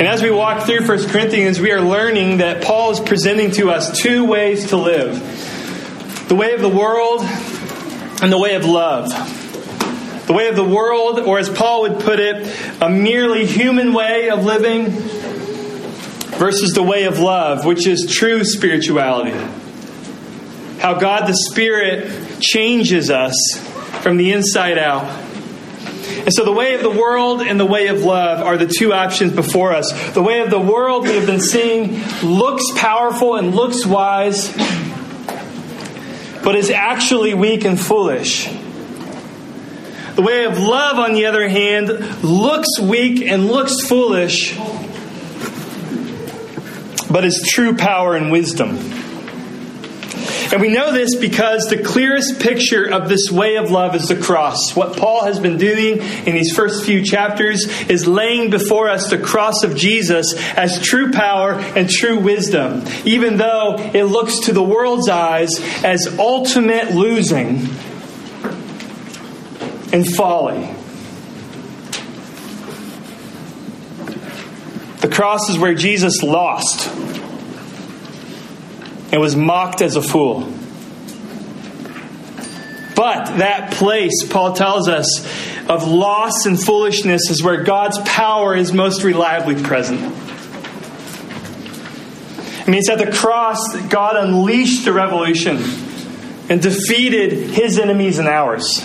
And as we walk through 1 Corinthians, we are learning that Paul is presenting to us two ways to live the way of the world and the way of love. The way of the world, or as Paul would put it, a merely human way of living, versus the way of love, which is true spirituality. How God the Spirit changes us from the inside out. And so, the way of the world and the way of love are the two options before us. The way of the world, we have been seeing, looks powerful and looks wise, but is actually weak and foolish. The way of love, on the other hand, looks weak and looks foolish, but is true power and wisdom. And we know this because the clearest picture of this way of love is the cross. What Paul has been doing in these first few chapters is laying before us the cross of Jesus as true power and true wisdom, even though it looks to the world's eyes as ultimate losing and folly. The cross is where Jesus lost and was mocked as a fool. But that place, Paul tells us, of loss and foolishness is where God's power is most reliably present. I mean, it's at the cross that God unleashed the revolution and defeated his enemies and ours.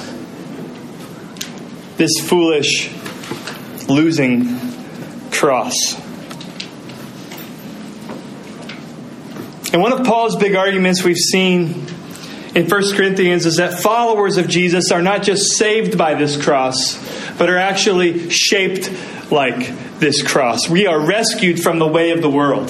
This foolish, losing cross. And one of Paul's big arguments we've seen in 1 Corinthians is that followers of Jesus are not just saved by this cross, but are actually shaped like this cross. We are rescued from the way of the world.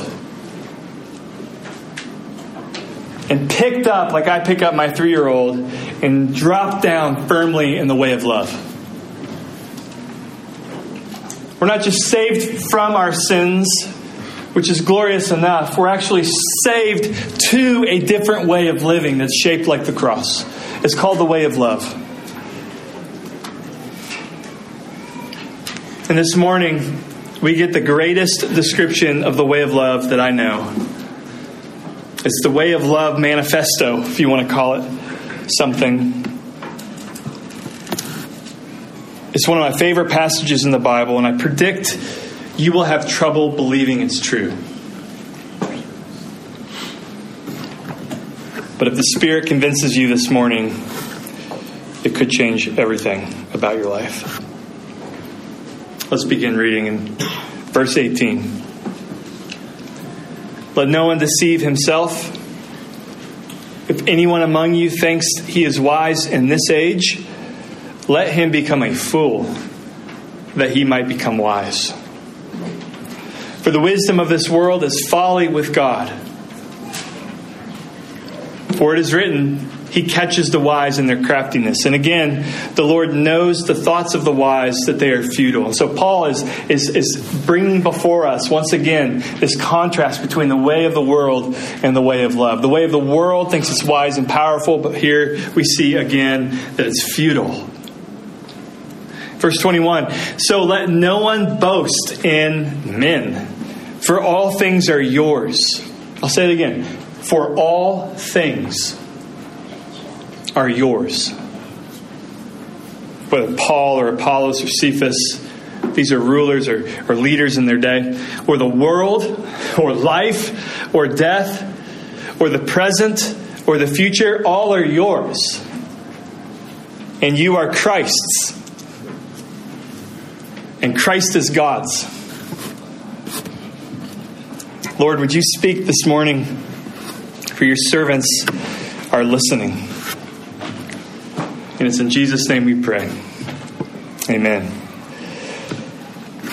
And picked up, like I pick up my three year old, and dropped down firmly in the way of love. We're not just saved from our sins, which is glorious enough, we're actually saved to a different way of living that's shaped like the cross. It's called the way of love. And this morning, we get the greatest description of the way of love that I know. It's the way of love manifesto, if you want to call it something. It's one of my favorite passages in the Bible, and I predict you will have trouble believing it's true. But if the Spirit convinces you this morning, it could change everything about your life. Let's begin reading in verse 18. Let no one deceive himself. If anyone among you thinks he is wise in this age, let him become a fool, that he might become wise. For the wisdom of this world is folly with God. For it is written, He catches the wise in their craftiness. And again, the Lord knows the thoughts of the wise that they are futile. So Paul is, is, is bringing before us, once again, this contrast between the way of the world and the way of love. The way of the world thinks it's wise and powerful, but here we see again that it's futile. Verse 21 So let no one boast in men for all things are yours. I'll say it again. For all things are yours. Whether Paul or Apollos or Cephas, these are rulers or, or leaders in their day, or the world, or life, or death, or the present, or the future, all are yours. And you are Christ's. And Christ is God's. Lord, would you speak this morning? For your servants are listening. And it's in Jesus' name we pray. Amen.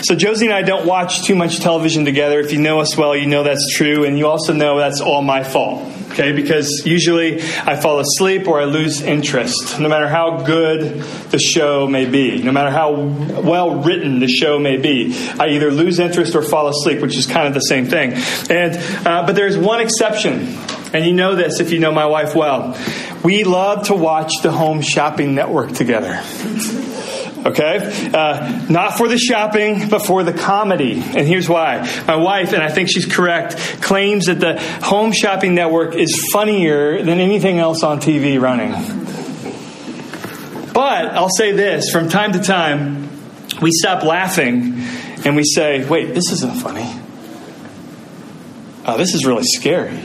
So, Josie and I don't watch too much television together. If you know us well, you know that's true. And you also know that's all my fault okay? Because usually I fall asleep or I lose interest, no matter how good the show may be, no matter how well written the show may be. I either lose interest or fall asleep, which is kind of the same thing. And uh, but there's one exception, and you know this if you know my wife well. We love to watch the Home Shopping Network together. Okay? Uh, not for the shopping, but for the comedy. And here's why. My wife, and I think she's correct, claims that the Home Shopping Network is funnier than anything else on TV running. But I'll say this from time to time, we stop laughing and we say, wait, this isn't funny. Oh, this is really scary.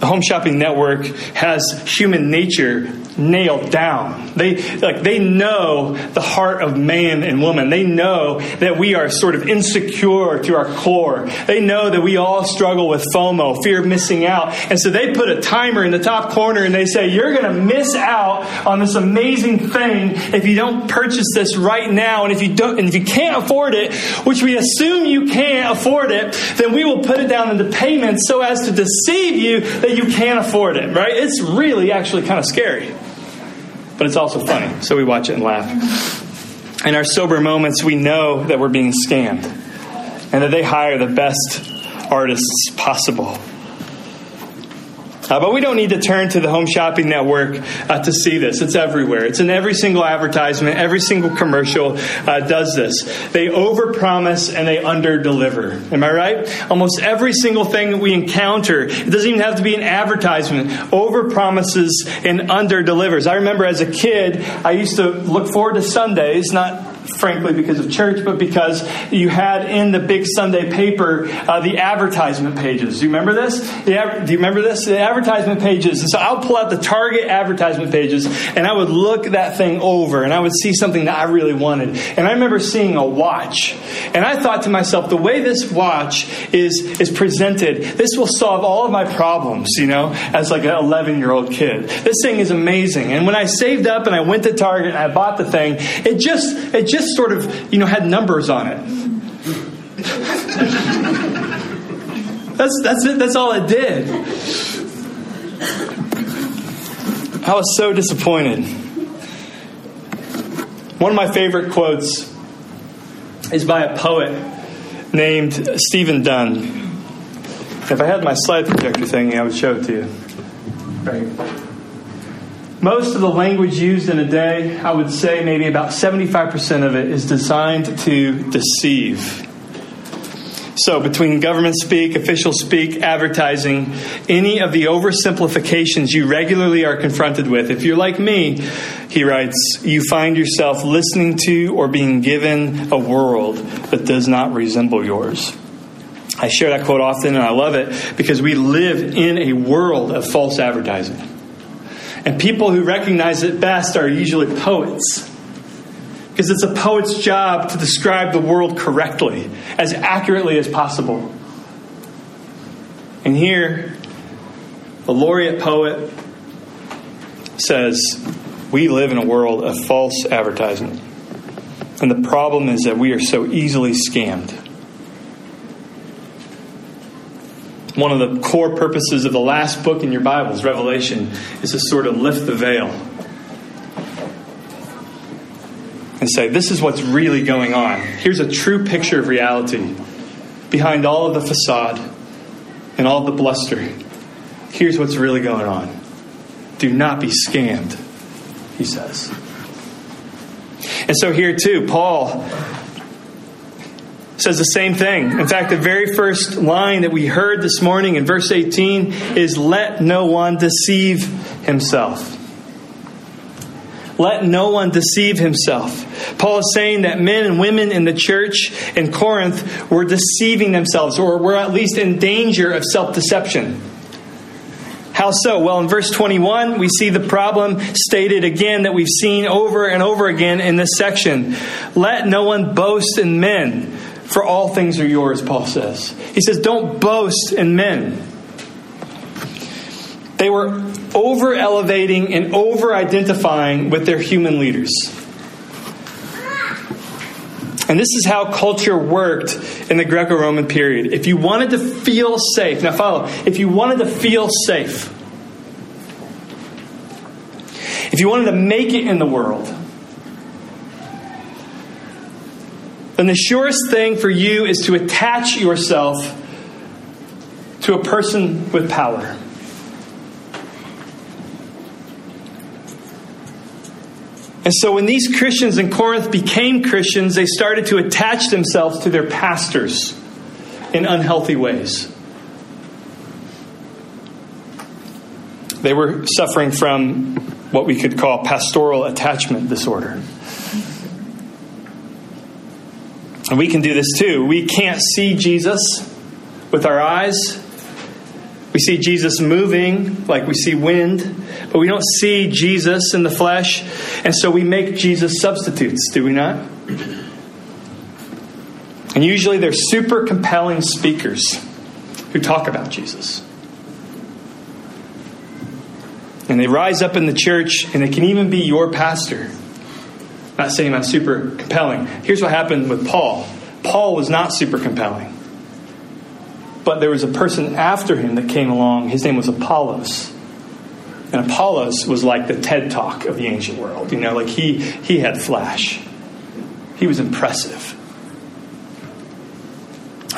The Home Shopping Network has human nature nailed down. They like they know the heart of man and woman. They know that we are sort of insecure to our core. They know that we all struggle with FOMO, fear of missing out. And so they put a timer in the top corner and they say you're going to miss out on this amazing thing if you don't purchase this right now and if you don't and if you can't afford it, which we assume you can't afford it, then we will put it down into payments so as to deceive you that you can't afford it, right? It's really actually kind of scary but it's also funny, so we watch it and laugh. In our sober moments, we know that we're being scammed and that they hire the best artists possible. Uh, but we don't need to turn to the Home Shopping Network uh, to see this. It's everywhere. It's in every single advertisement. Every single commercial uh, does this. They overpromise and they underdeliver. Am I right? Almost every single thing that we encounter, it doesn't even have to be an advertisement, overpromises and underdelivers. I remember as a kid, I used to look forward to Sundays, not frankly, because of church, but because you had in the big Sunday paper uh, the advertisement pages. Do you remember this? do you remember this? The advertisement pages. And so I'll pull out the Target advertisement pages and I would look that thing over and I would see something that I really wanted. And I remember seeing a watch. And I thought to myself, the way this watch is, is presented, this will solve all of my problems, you know, as like an 11 year old kid. This thing is amazing. And when I saved up and I went to Target and I bought the thing, it just, it just sort of, you know, had numbers on it. that's, that's it. That's all it did. I was so disappointed. One of my favorite quotes is by a poet named Stephen Dunn. If I had my slide projector thing, I would show it to you. Right. Most of the language used in a day, I would say maybe about 75% of it is designed to deceive. So, between government speak, official speak, advertising, any of the oversimplifications you regularly are confronted with, if you're like me, he writes, you find yourself listening to or being given a world that does not resemble yours. I share that quote often and I love it because we live in a world of false advertising. And people who recognize it best are usually poets. Because it's a poet's job to describe the world correctly, as accurately as possible. And here, the laureate poet says, We live in a world of false advertising. And the problem is that we are so easily scammed. One of the core purposes of the last book in your Bibles, Revelation, is to sort of lift the veil and say, this is what's really going on. Here's a true picture of reality behind all of the facade and all the bluster. Here's what's really going on. Do not be scammed, he says. And so here too, Paul says the same thing. In fact, the very first line that we heard this morning in verse 18 is let no one deceive himself. Let no one deceive himself. Paul is saying that men and women in the church in Corinth were deceiving themselves, or were at least in danger of self deception. How so? Well, in verse 21, we see the problem stated again that we've seen over and over again in this section. Let no one boast in men, for all things are yours, Paul says. He says, Don't boast in men. They were over elevating and over identifying with their human leaders. And this is how culture worked in the Greco Roman period. If you wanted to feel safe, now follow, if you wanted to feel safe, if you wanted to make it in the world, then the surest thing for you is to attach yourself to a person with power. And so when these Christians in Corinth became Christians, they started to attach themselves to their pastors in unhealthy ways. They were suffering from what we could call pastoral attachment disorder. And we can do this too. We can't see Jesus with our eyes. We see Jesus moving like we see wind, but we don't see Jesus in the flesh. And so we make Jesus substitutes, do we not? And usually they're super compelling speakers who talk about Jesus. And they rise up in the church, and it can even be your pastor. Not saying I'm super compelling. Here's what happened with Paul Paul was not super compelling. But there was a person after him that came along. His name was Apollos. And Apollos was like the TED Talk of the ancient world. You know, like he, he had flash, he was impressive.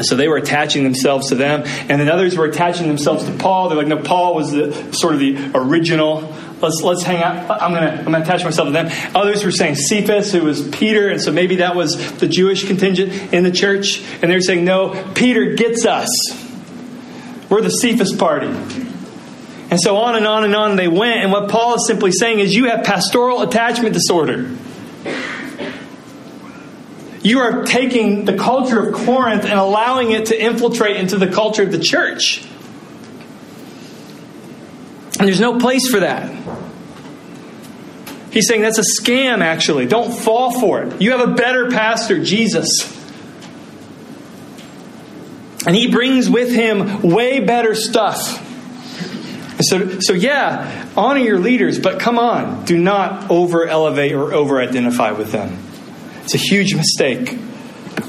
So they were attaching themselves to them, and then others were attaching themselves to Paul. They're like, no, Paul was the sort of the original. Let's let's hang out. I'm gonna I'm gonna attach myself to them. Others were saying Cephas, who was Peter, and so maybe that was the Jewish contingent in the church, and they were saying, no, Peter gets us. We're the Cephas party. And so on and on and on they went. And what Paul is simply saying is, you have pastoral attachment disorder. You are taking the culture of Corinth and allowing it to infiltrate into the culture of the church. And there's no place for that. He's saying that's a scam, actually. Don't fall for it. You have a better pastor, Jesus. And he brings with him way better stuff. So, so yeah, honor your leaders, but come on, do not over elevate or over identify with them. It's a huge mistake.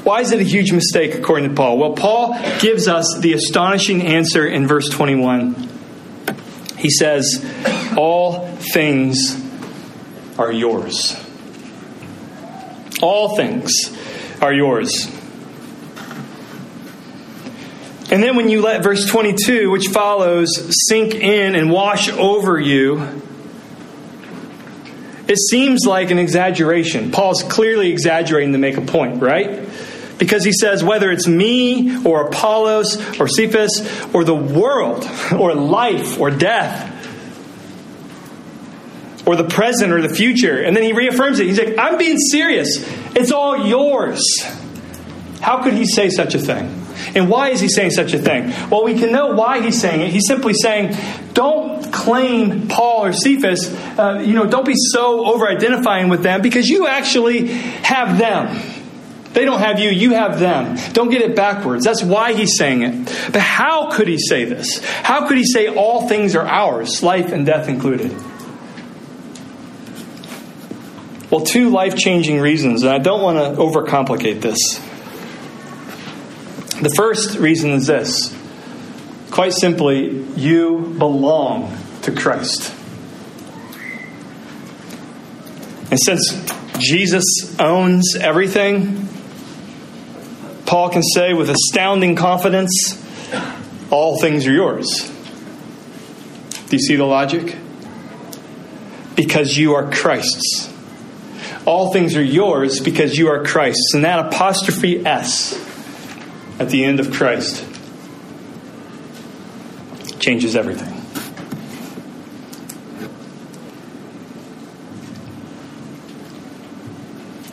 Why is it a huge mistake, according to Paul? Well, Paul gives us the astonishing answer in verse 21. He says, All things are yours. All things are yours. And then when you let verse 22, which follows, sink in and wash over you, it seems like an exaggeration. Paul's clearly exaggerating to make a point, right? Because he says, whether it's me or Apollos or Cephas or the world or life or death or the present or the future. And then he reaffirms it. He's like, I'm being serious. It's all yours. How could he say such a thing? And why is he saying such a thing? Well, we can know why he's saying it. He's simply saying, don't claim Paul or Cephas, uh, you know, don't be so over identifying with them because you actually have them. They don't have you, you have them. Don't get it backwards. That's why he's saying it. But how could he say this? How could he say all things are ours, life and death included? Well, two life changing reasons, and I don't want to overcomplicate this. The first reason is this quite simply, you belong to Christ. And since Jesus owns everything, Paul can say with astounding confidence, all things are yours. Do you see the logic? Because you are Christ's. All things are yours because you are Christ's. And that apostrophe S at the end of Christ changes everything.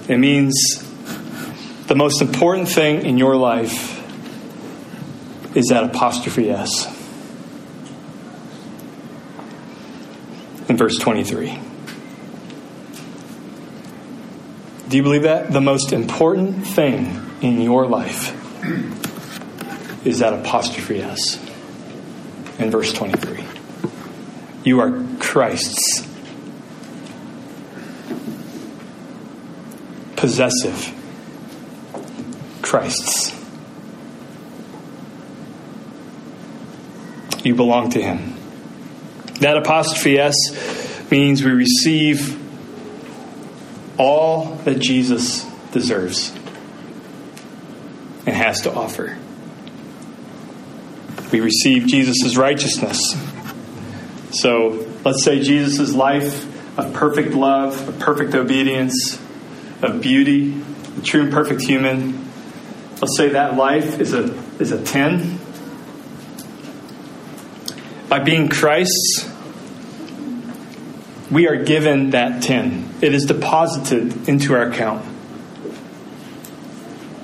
It means the most important thing in your life is that apostrophe S. In verse 23. Do you believe that? The most important thing in your life is that apostrophe S in verse 23. You are Christ's. Possessive. Christ's. You belong to Him. That apostrophe S means we receive all that Jesus deserves and has to offer. We receive Jesus' righteousness. So let's say Jesus' life of perfect love, of perfect obedience, of beauty, a true and perfect human. Let's say that life is a, is a 10. By being Christ's, we are given that 10. It is deposited into our account.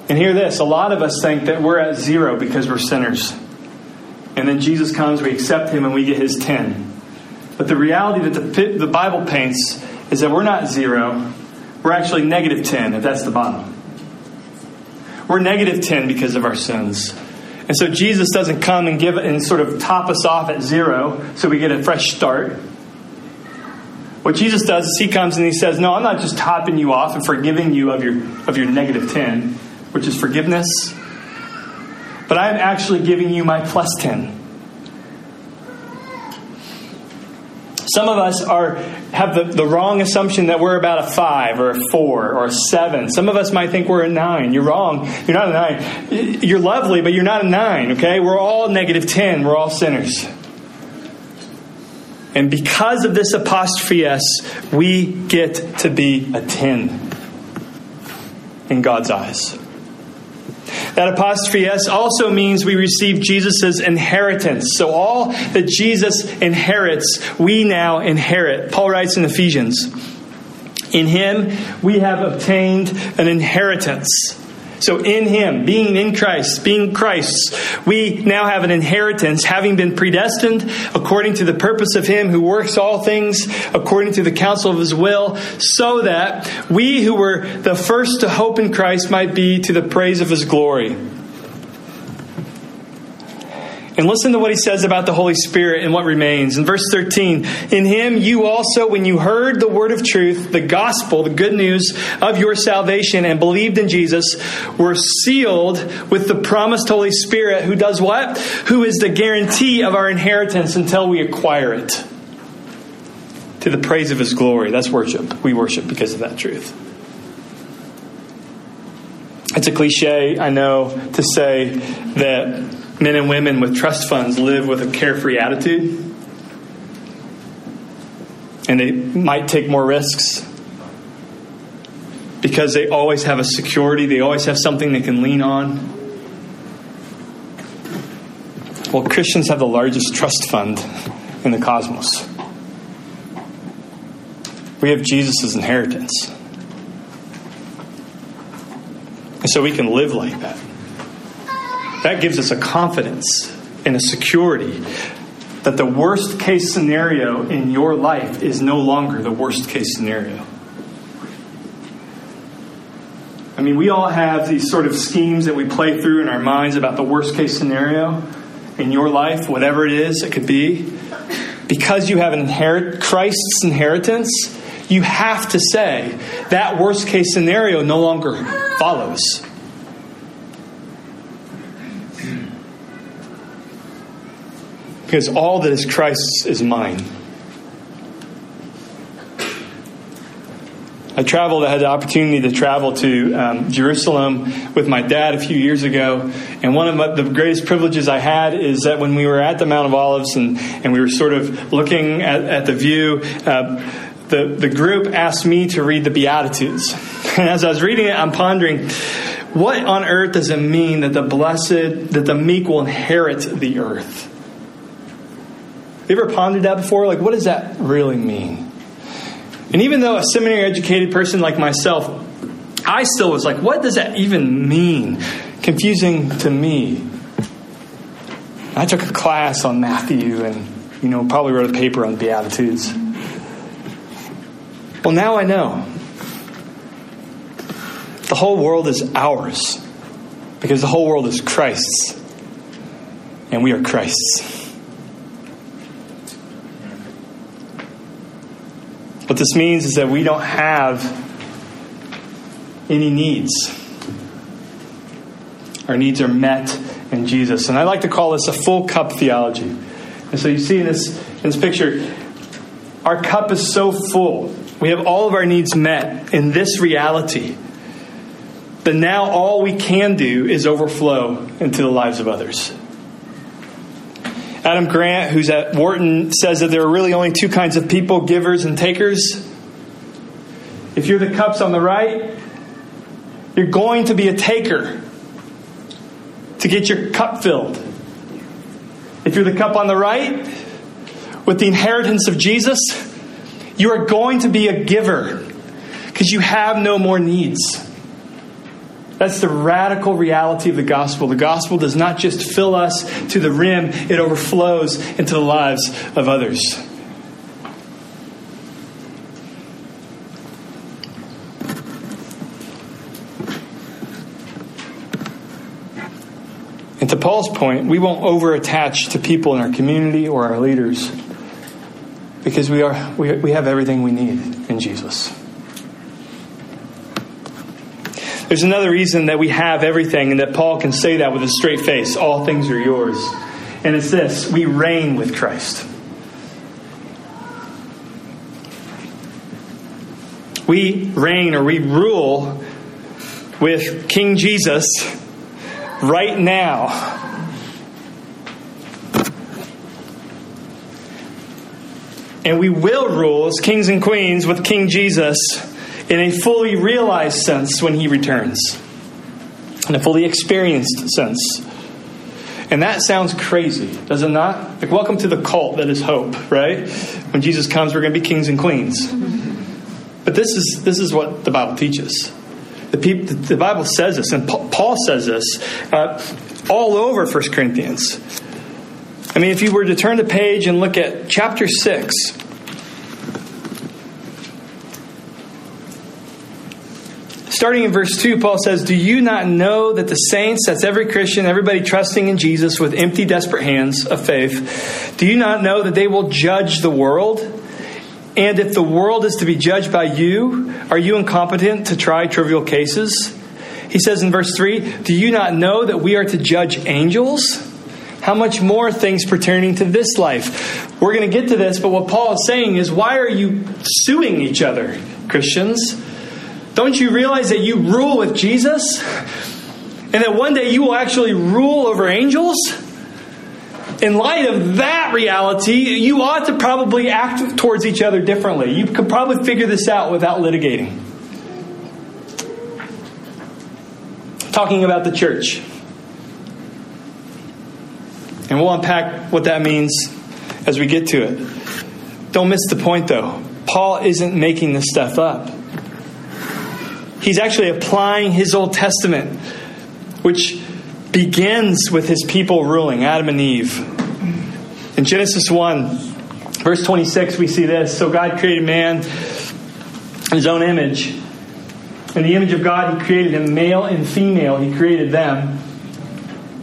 And hear this a lot of us think that we're at zero because we're sinners. And then Jesus comes, we accept him, and we get his 10. But the reality that the, the Bible paints is that we're not zero. We're actually negative 10, if that's the bottom. We're negative 10 because of our sins. And so Jesus doesn't come and give and sort of top us off at zero so we get a fresh start. What Jesus does is he comes and he says, No, I'm not just topping you off and forgiving you of your of your negative 10 which is forgiveness, but I'm actually giving you my plus 10. Some of us are have the, the wrong assumption that we're about a five or a four or a seven. Some of us might think we're a nine. You're wrong. You're not a nine. You're lovely, but you're not a nine, okay? We're all negative 10. We're all sinners. And because of this apostrophe S, we get to be a 10 in God's eyes. That apostrophe S also means we receive Jesus' inheritance. So all that Jesus inherits, we now inherit. Paul writes in Ephesians, in him we have obtained an inheritance so, in Him, being in Christ, being Christ's, we now have an inheritance, having been predestined according to the purpose of Him who works all things according to the counsel of His will, so that we who were the first to hope in Christ might be to the praise of His glory. And listen to what he says about the Holy Spirit and what remains. In verse 13, in him you also, when you heard the word of truth, the gospel, the good news of your salvation, and believed in Jesus, were sealed with the promised Holy Spirit, who does what? Who is the guarantee of our inheritance until we acquire it. To the praise of his glory. That's worship. We worship because of that truth. It's a cliche, I know, to say that men and women with trust funds live with a carefree attitude. And they might take more risks because they always have a security, they always have something they can lean on. Well, Christians have the largest trust fund in the cosmos. We have Jesus' inheritance. And so we can live like that. That gives us a confidence and a security that the worst case scenario in your life is no longer the worst case scenario. I mean, we all have these sort of schemes that we play through in our minds about the worst case scenario in your life, whatever it is, it could be. Because you have inherit Christ's inheritance, you have to say that worst case scenario no longer follows. Because all that is Christ's is mine. I traveled, I had the opportunity to travel to um, Jerusalem with my dad a few years ago. And one of the greatest privileges I had is that when we were at the Mount of Olives and, and we were sort of looking at, at the view, uh, the, the group asked me to read the Beatitudes. And as I was reading it, I'm pondering, what on earth does it mean that the blessed, that the meek will inherit the earth? You ever pondered that before? Like, what does that really mean? And even though a seminary educated person like myself, I still was like, what does that even mean? Confusing to me. I took a class on Matthew and, you know, probably wrote a paper on Beatitudes. Well, now I know. The whole world is ours because the whole world is Christ's and we are Christ's. What this means is that we don't have any needs. Our needs are met in Jesus. And I like to call this a full cup theology. And so you see in this, in this picture, our cup is so full. We have all of our needs met in this reality. But now all we can do is overflow into the lives of others. Adam Grant, who's at Wharton, says that there are really only two kinds of people givers and takers. If you're the cups on the right, you're going to be a taker to get your cup filled. If you're the cup on the right, with the inheritance of Jesus, you are going to be a giver because you have no more needs. That's the radical reality of the gospel. The gospel does not just fill us to the rim, it overflows into the lives of others. And to Paul's point, we won't over attach to people in our community or our leaders because we, are, we, we have everything we need in Jesus. There's another reason that we have everything and that Paul can say that with a straight face all things are yours. And it's this we reign with Christ. We reign or we rule with King Jesus right now. And we will rule as kings and queens with King Jesus in a fully realized sense when he returns, in a fully experienced sense. And that sounds crazy, does it not? Like, welcome to the cult that is hope, right? When Jesus comes, we're going to be kings and queens. But this is, this is what the Bible teaches. The, people, the Bible says this, and Paul says this uh, all over 1 Corinthians. I mean, if you were to turn the page and look at chapter 6, starting in verse 2, Paul says, Do you not know that the saints, that's every Christian, everybody trusting in Jesus with empty, desperate hands of faith, do you not know that they will judge the world? And if the world is to be judged by you, are you incompetent to try trivial cases? He says in verse 3 Do you not know that we are to judge angels? How much more things pertaining to this life? We're going to get to this, but what Paul is saying is why are you suing each other, Christians? Don't you realize that you rule with Jesus? And that one day you will actually rule over angels? In light of that reality, you ought to probably act towards each other differently. You could probably figure this out without litigating. Talking about the church. And we'll unpack what that means as we get to it. Don't miss the point, though. Paul isn't making this stuff up. He's actually applying his Old Testament, which begins with his people ruling, Adam and Eve. In Genesis 1, verse 26, we see this. So God created man in his own image. In the image of God, he created him, male and female, he created them.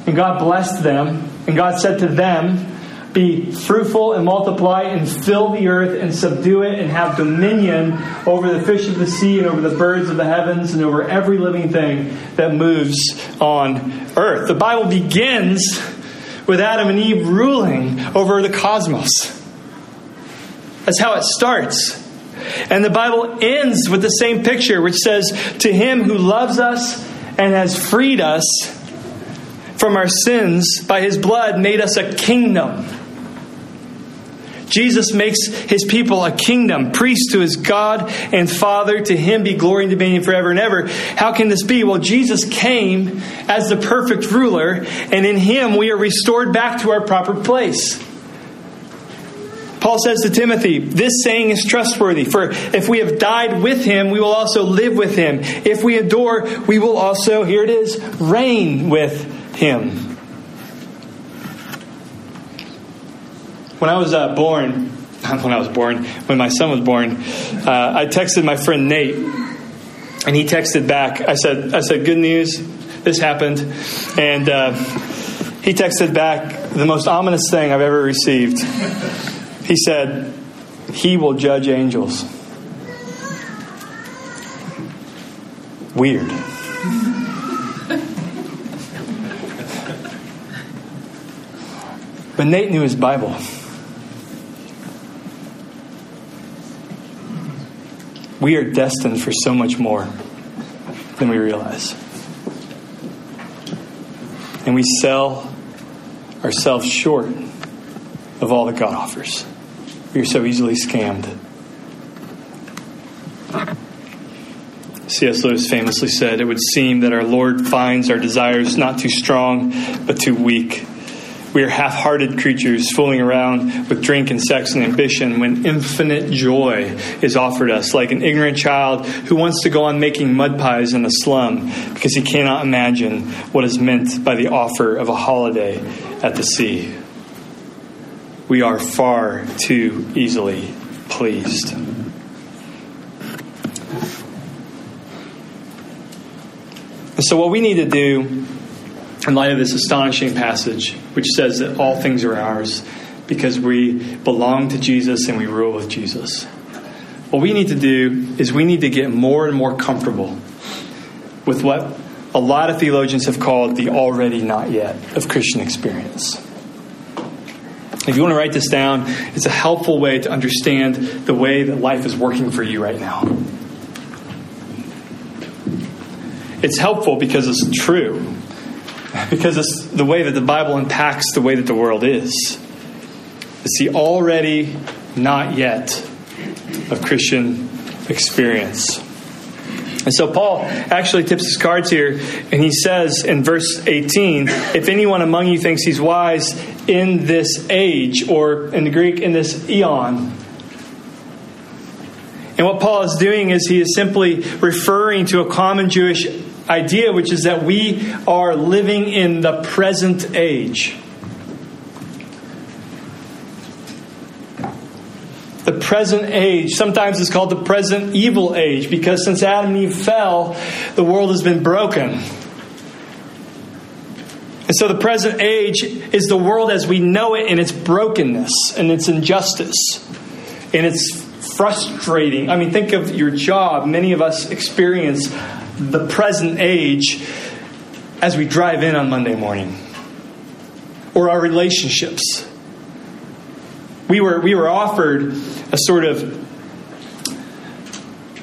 And God blessed them. And God said to them, Be fruitful and multiply and fill the earth and subdue it and have dominion over the fish of the sea and over the birds of the heavens and over every living thing that moves on earth. The Bible begins with Adam and Eve ruling over the cosmos. That's how it starts. And the Bible ends with the same picture, which says, To him who loves us and has freed us from our sins by his blood made us a kingdom. Jesus makes his people a kingdom, priest to his God and Father. To him be glory and dominion forever and ever. How can this be? Well, Jesus came as the perfect ruler, and in him we are restored back to our proper place. Paul says to Timothy, This saying is trustworthy, for if we have died with him, we will also live with him. If we adore, we will also, here it is, reign with him. When I was uh, born, when I was born, when my son was born, uh, I texted my friend Nate, and he texted back. I said, "I said, good news, this happened," and uh, he texted back the most ominous thing I've ever received. He said, "He will judge angels." Weird. But Nate knew his Bible. We are destined for so much more than we realize. And we sell ourselves short of all that God offers. We are so easily scammed. C.S. Lewis famously said, It would seem that our Lord finds our desires not too strong, but too weak. We are half hearted creatures fooling around with drink and sex and ambition when infinite joy is offered us, like an ignorant child who wants to go on making mud pies in a slum because he cannot imagine what is meant by the offer of a holiday at the sea. We are far too easily pleased. So, what we need to do in light of this astonishing passage, which says that all things are ours because we belong to Jesus and we rule with Jesus, what we need to do is we need to get more and more comfortable with what a lot of theologians have called the already not yet of Christian experience. If you want to write this down, it's a helpful way to understand the way that life is working for you right now. It's helpful because it's true, because it's the way that the Bible impacts the way that the world is. It's the already not yet of Christian experience. And so Paul actually tips his cards here, and he says in verse 18 if anyone among you thinks he's wise in this age, or in the Greek, in this eon, and what Paul is doing is he is simply referring to a common Jewish idea, which is that we are living in the present age. The present age. Sometimes it's called the present evil age because since Adam and Eve fell, the world has been broken. And so the present age is the world as we know it in its brokenness and its injustice and its frustrating. I mean, think of your job. Many of us experience the present age as we drive in on Monday morning, or our relationships. We were, we were offered a sort of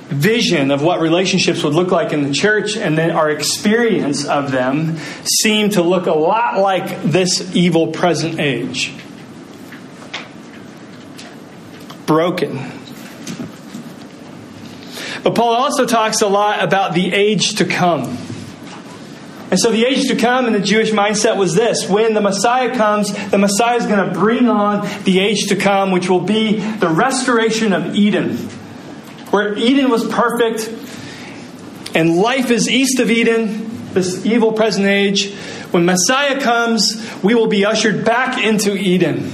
vision of what relationships would look like in the church, and then our experience of them seemed to look a lot like this evil present age. Broken but Paul also talks a lot about the age to come. And so the age to come in the Jewish mindset was this when the Messiah comes, the Messiah is going to bring on the age to come, which will be the restoration of Eden. Where Eden was perfect and life is east of Eden, this evil present age. When Messiah comes, we will be ushered back into Eden.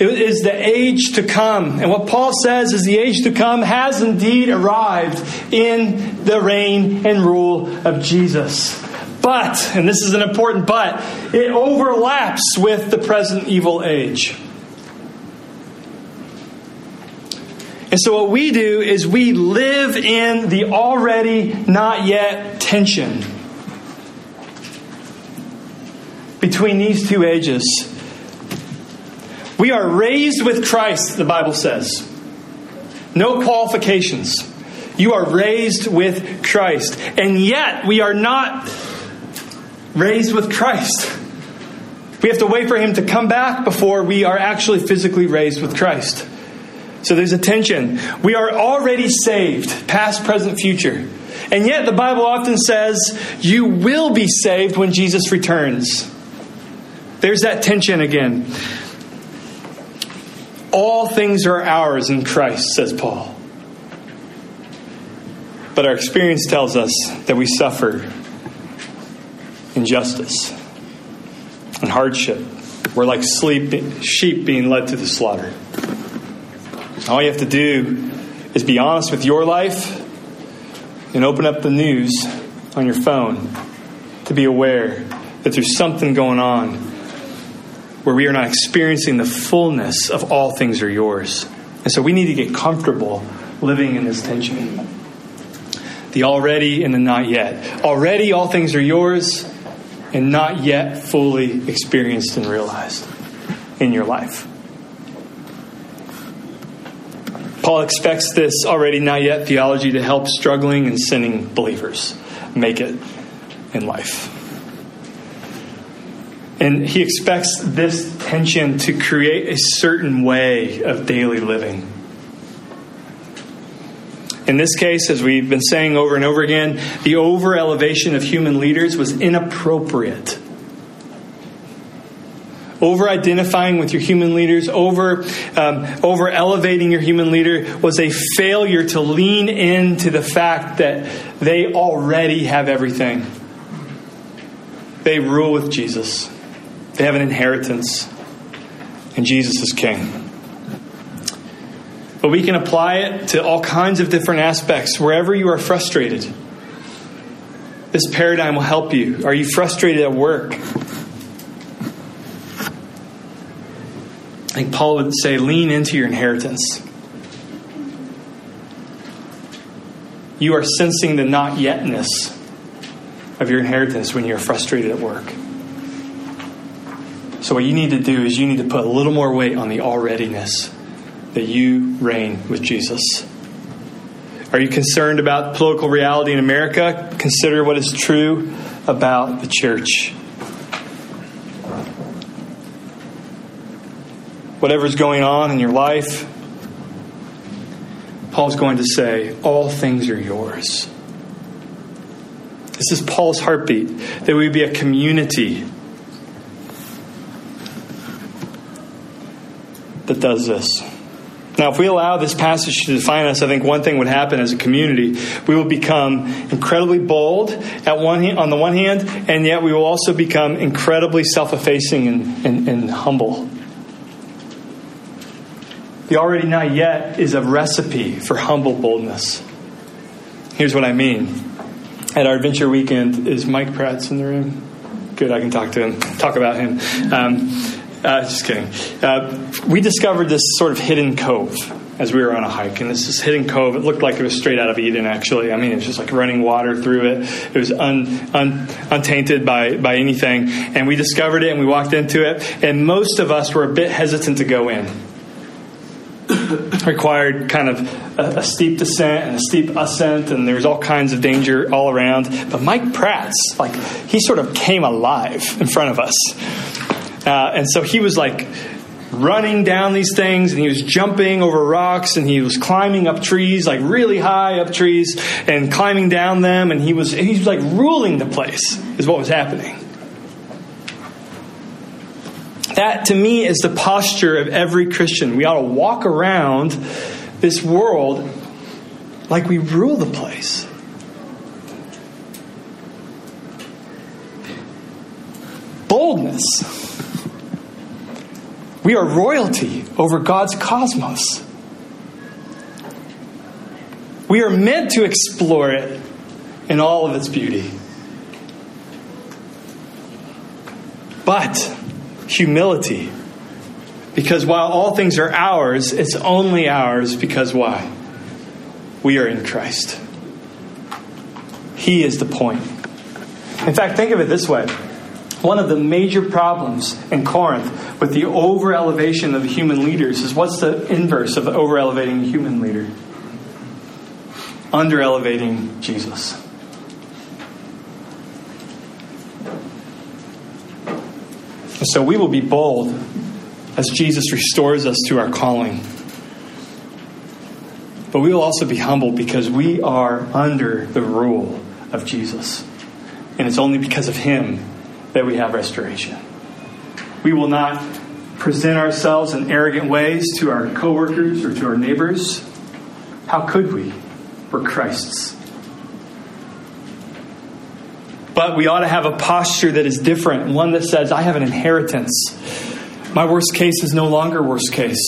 It is the age to come. And what Paul says is the age to come has indeed arrived in the reign and rule of Jesus. But, and this is an important but, it overlaps with the present evil age. And so, what we do is we live in the already not yet tension between these two ages. We are raised with Christ, the Bible says. No qualifications. You are raised with Christ. And yet, we are not raised with Christ. We have to wait for him to come back before we are actually physically raised with Christ. So there's a tension. We are already saved, past, present, future. And yet, the Bible often says, you will be saved when Jesus returns. There's that tension again. All things are ours in Christ, says Paul. But our experience tells us that we suffer injustice and hardship. We're like sheep being led to the slaughter. All you have to do is be honest with your life and open up the news on your phone to be aware that there's something going on where we are not experiencing the fullness of all things are yours. And so we need to get comfortable living in this tension. The already and the not yet. Already all things are yours, and not yet fully experienced and realized in your life. Paul expects this already not yet theology to help struggling and sinning believers make it in life. And he expects this tension to create a certain way of daily living. In this case, as we've been saying over and over again, the over elevation of human leaders was inappropriate. Over identifying with your human leaders, over, um, over elevating your human leader was a failure to lean into the fact that they already have everything. They rule with Jesus. They have an inheritance, and Jesus is king. But we can apply it to all kinds of different aspects wherever you are frustrated. This paradigm will help you. Are you frustrated at work? I think Paul would say, lean into your inheritance. You are sensing the not yetness of your inheritance when you're frustrated at work. So, what you need to do is you need to put a little more weight on the alreadiness that you reign with Jesus. Are you concerned about political reality in America? Consider what is true about the church. Whatever's going on in your life, Paul's going to say, All things are yours. This is Paul's heartbeat that we be a community that does this. Now, if we allow this passage to define us, I think one thing would happen as a community. We will become incredibly bold at one on the one hand, and yet we will also become incredibly self effacing and, and, and humble. The already not yet is a recipe for humble boldness. Here's what I mean. At our adventure weekend, is Mike Pratt's in the room? Good, I can talk to him, talk about him. Um, uh, just kidding. Uh, we discovered this sort of hidden cove as we were on a hike, and this is hidden cove. It looked like it was straight out of Eden. Actually, I mean, it was just like running water through it. It was un, un, untainted by by anything, and we discovered it and we walked into it. And most of us were a bit hesitant to go in. required kind of a, a, steep descent and a steep ascent, and there was all kinds of danger all around. But Mike Pratt's, like, he sort of came alive in front of us. Uh, and so he was like running down these things and he was jumping over rocks and he was climbing up trees like really high up trees and climbing down them and he was he was like ruling the place is what was happening. That to me is the posture of every christian. We ought to walk around this world like we rule the place. Boldness we are royalty over God's cosmos. We are meant to explore it in all of its beauty. But humility. Because while all things are ours, it's only ours because why? We are in Christ. He is the point. In fact, think of it this way one of the major problems in Corinth with the over elevation of the human leaders is what's the inverse of over elevating a human leader? Under elevating Jesus. And so we will be bold as Jesus restores us to our calling. But we will also be humble because we are under the rule of Jesus. And it's only because of Him that we have restoration. We will not present ourselves in arrogant ways to our coworkers or to our neighbors. How could we? We're Christ's. But we ought to have a posture that is different, one that says, I have an inheritance. My worst case is no longer worst case.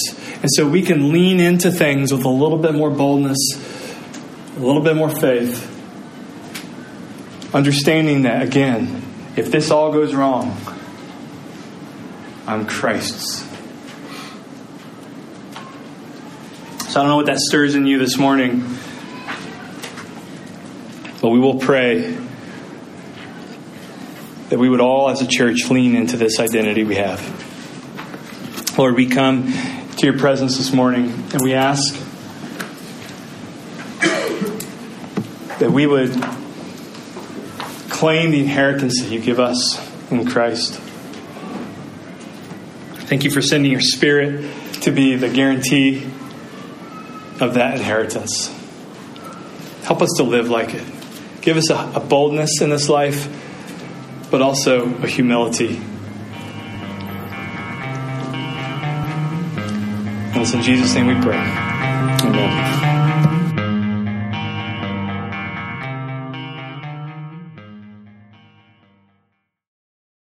And so we can lean into things with a little bit more boldness, a little bit more faith, understanding that, again, if this all goes wrong, I'm Christ's. So I don't know what that stirs in you this morning, but we will pray that we would all, as a church, lean into this identity we have. Lord, we come to your presence this morning and we ask that we would claim the inheritance that you give us in Christ. Thank you for sending your Spirit to be the guarantee of that inheritance. Help us to live like it. Give us a, a boldness in this life, but also a humility. And it's in Jesus' name we pray. Amen.